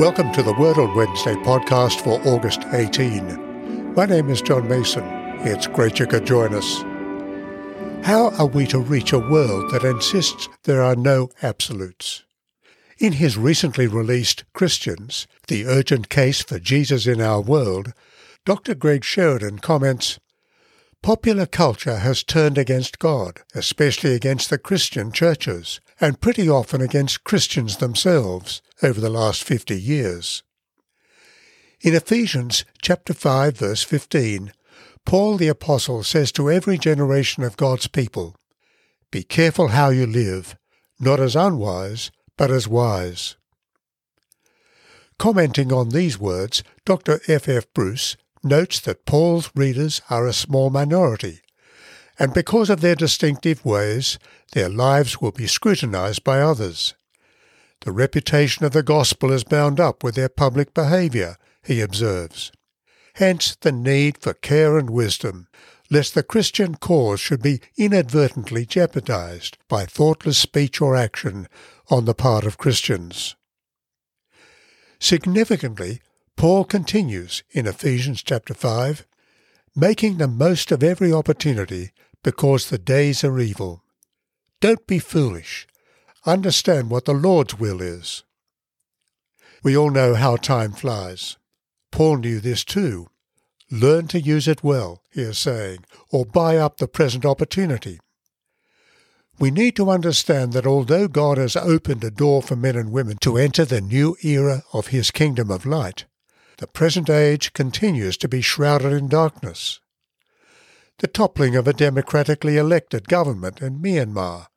Welcome to the Word on Wednesday podcast for August 18. My name is John Mason. It's great you could join us. How are we to reach a world that insists there are no absolutes? In his recently released Christians, The Urgent Case for Jesus in Our World, Dr. Greg Sheridan comments, Popular culture has turned against God, especially against the Christian churches, and pretty often against Christians themselves over the last 50 years. In Ephesians chapter 5 verse 15, Paul the apostle says to every generation of God's people, Be careful how you live, not as unwise, but as wise. Commenting on these words, Dr. F. F. Bruce notes that Paul's readers are a small minority, and because of their distinctive ways, their lives will be scrutinized by others. The reputation of the gospel is bound up with their public behavior, he observes. Hence the need for care and wisdom, lest the Christian cause should be inadvertently jeopardized by thoughtless speech or action on the part of Christians. Significantly, Paul continues in Ephesians chapter 5, making the most of every opportunity because the days are evil. Don't be foolish. Understand what the Lord's will is. We all know how time flies. Paul knew this too. Learn to use it well, he is saying, or buy up the present opportunity. We need to understand that although God has opened a door for men and women to enter the new era of his kingdom of light, the present age continues to be shrouded in darkness. The toppling of a democratically elected government in Myanmar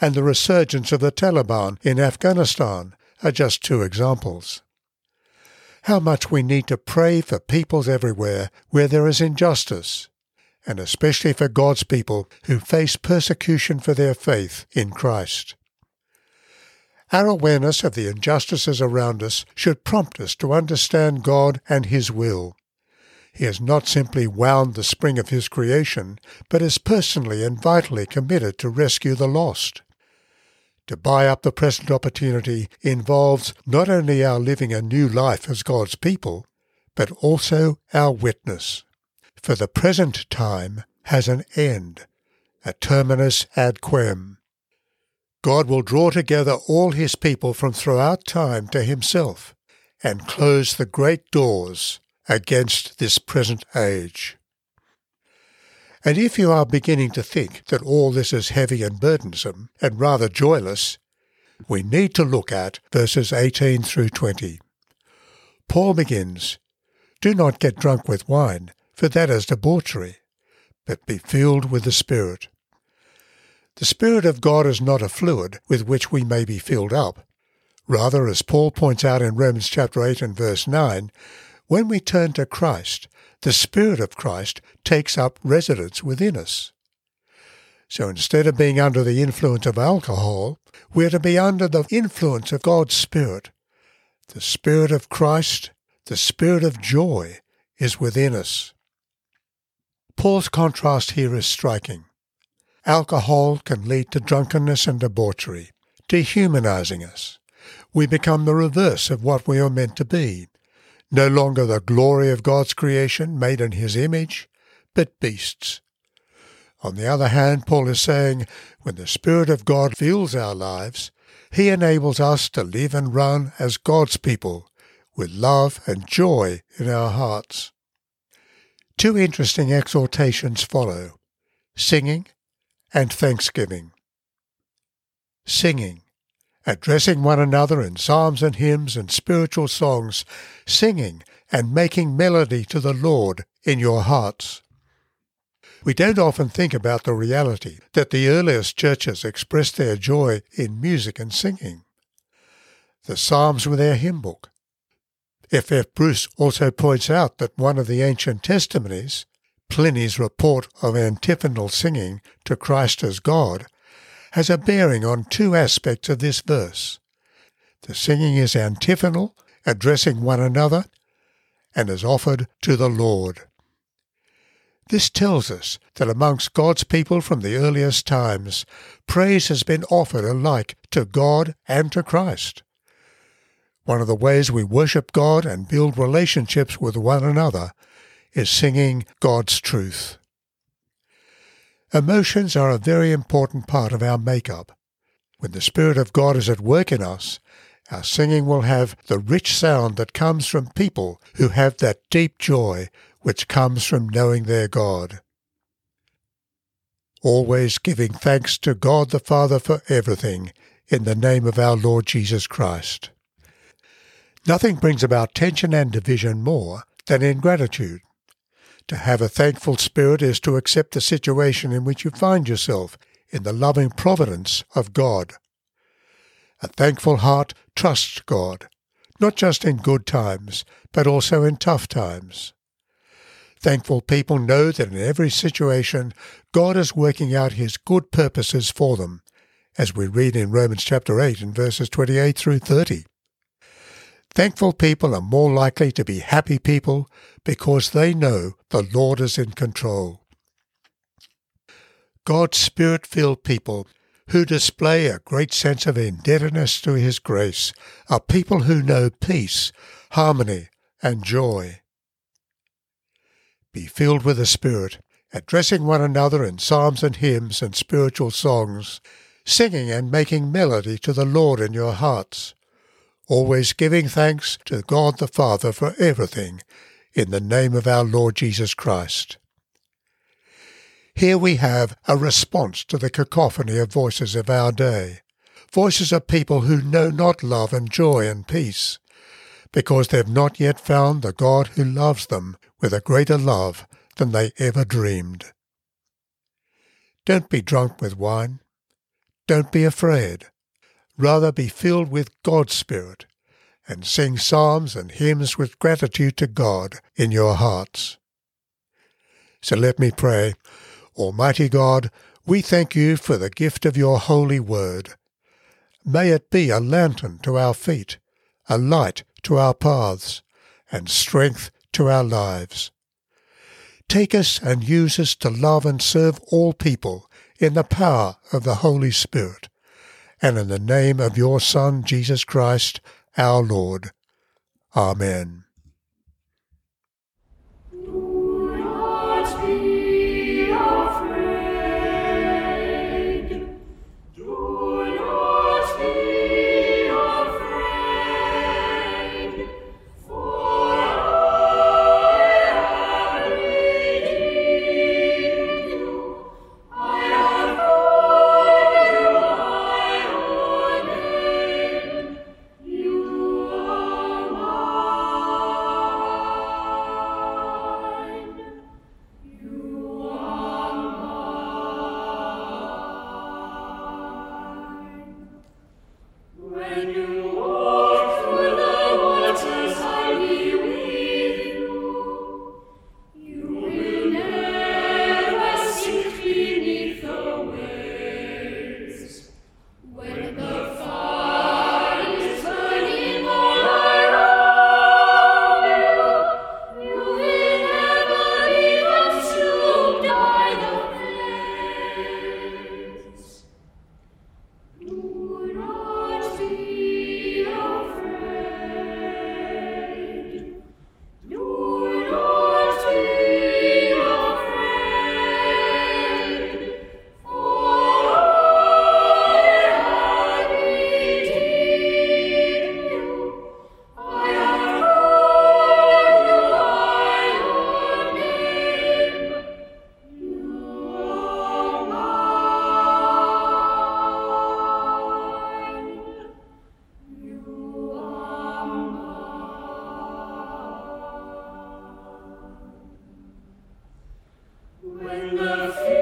and the resurgence of the Taliban in Afghanistan are just two examples. How much we need to pray for peoples everywhere where there is injustice, and especially for God's people who face persecution for their faith in Christ. Our awareness of the injustices around us should prompt us to understand God and His will. He has not simply wound the spring of His creation, but is personally and vitally committed to rescue the lost. To buy up the present opportunity involves not only our living a new life as God's people, but also our witness. For the present time has an end, a terminus ad quem. God will draw together all his people from throughout time to himself and close the great doors against this present age. And if you are beginning to think that all this is heavy and burdensome and rather joyless, we need to look at verses 18 through 20. Paul begins, Do not get drunk with wine, for that is debauchery, but be filled with the Spirit the Spirit of God is not a fluid with which we may be filled up. Rather, as Paul points out in Romans chapter 8 and verse 9, when we turn to Christ, the Spirit of Christ takes up residence within us. So instead of being under the influence of alcohol, we're to be under the influence of God's Spirit. The Spirit of Christ, the Spirit of joy, is within us. Paul's contrast here is striking. Alcohol can lead to drunkenness and debauchery, dehumanizing us. We become the reverse of what we are meant to be, no longer the glory of God's creation made in His image, but beasts. On the other hand, Paul is saying, when the Spirit of God fills our lives, He enables us to live and run as God's people, with love and joy in our hearts. Two interesting exhortations follow singing and thanksgiving. Singing, addressing one another in psalms and hymns and spiritual songs, singing and making melody to the Lord in your hearts. We don't often think about the reality that the earliest churches expressed their joy in music and singing. The Psalms were their hymn book. F. F. Bruce also points out that one of the ancient testimonies Pliny's report of antiphonal singing to Christ as God has a bearing on two aspects of this verse. The singing is antiphonal, addressing one another, and is offered to the Lord. This tells us that amongst God's people from the earliest times, praise has been offered alike to God and to Christ. One of the ways we worship God and build relationships with one another is singing God's truth. Emotions are a very important part of our makeup. When the Spirit of God is at work in us, our singing will have the rich sound that comes from people who have that deep joy which comes from knowing their God. Always giving thanks to God the Father for everything, in the name of our Lord Jesus Christ. Nothing brings about tension and division more than ingratitude. To have a thankful spirit is to accept the situation in which you find yourself in the loving providence of God. A thankful heart trusts God, not just in good times, but also in tough times. Thankful people know that in every situation God is working out his good purposes for them, as we read in Romans chapter 8 and verses 28 through 30. Thankful people are more likely to be happy people because they know the Lord is in control. God's spirit filled people who display a great sense of indebtedness to His grace are people who know peace, harmony, and joy. Be filled with the Spirit, addressing one another in psalms and hymns and spiritual songs, singing and making melody to the Lord in your hearts always giving thanks to God the Father for everything, in the name of our Lord Jesus Christ. Here we have a response to the cacophony of voices of our day, voices of people who know not love and joy and peace, because they've not yet found the God who loves them with a greater love than they ever dreamed. Don't be drunk with wine. Don't be afraid. Rather be filled with God's Spirit and sing psalms and hymns with gratitude to God in your hearts. So let me pray. Almighty God, we thank you for the gift of your holy word. May it be a lantern to our feet, a light to our paths, and strength to our lives. Take us and use us to love and serve all people in the power of the Holy Spirit and in the name of your Son, Jesus Christ, our Lord. Amen. the field.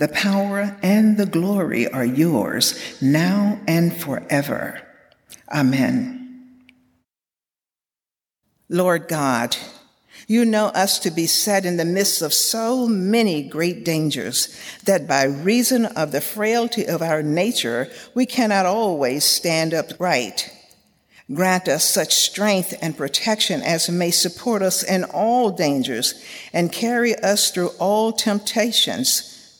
the power, and the glory are yours now and forever. Amen. Lord God, you know us to be set in the midst of so many great dangers that by reason of the frailty of our nature, we cannot always stand upright. Grant us such strength and protection as may support us in all dangers and carry us through all temptations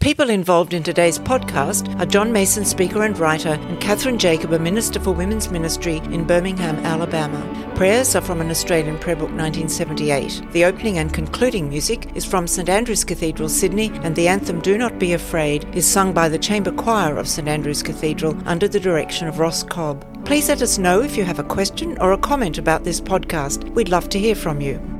People involved in today's podcast are John Mason, speaker and writer, and Catherine Jacob, a minister for women's ministry in Birmingham, Alabama. Prayers are from an Australian prayer book 1978. The opening and concluding music is from St Andrew's Cathedral, Sydney, and the anthem Do Not Be Afraid is sung by the Chamber Choir of St Andrew's Cathedral under the direction of Ross Cobb. Please let us know if you have a question or a comment about this podcast. We'd love to hear from you.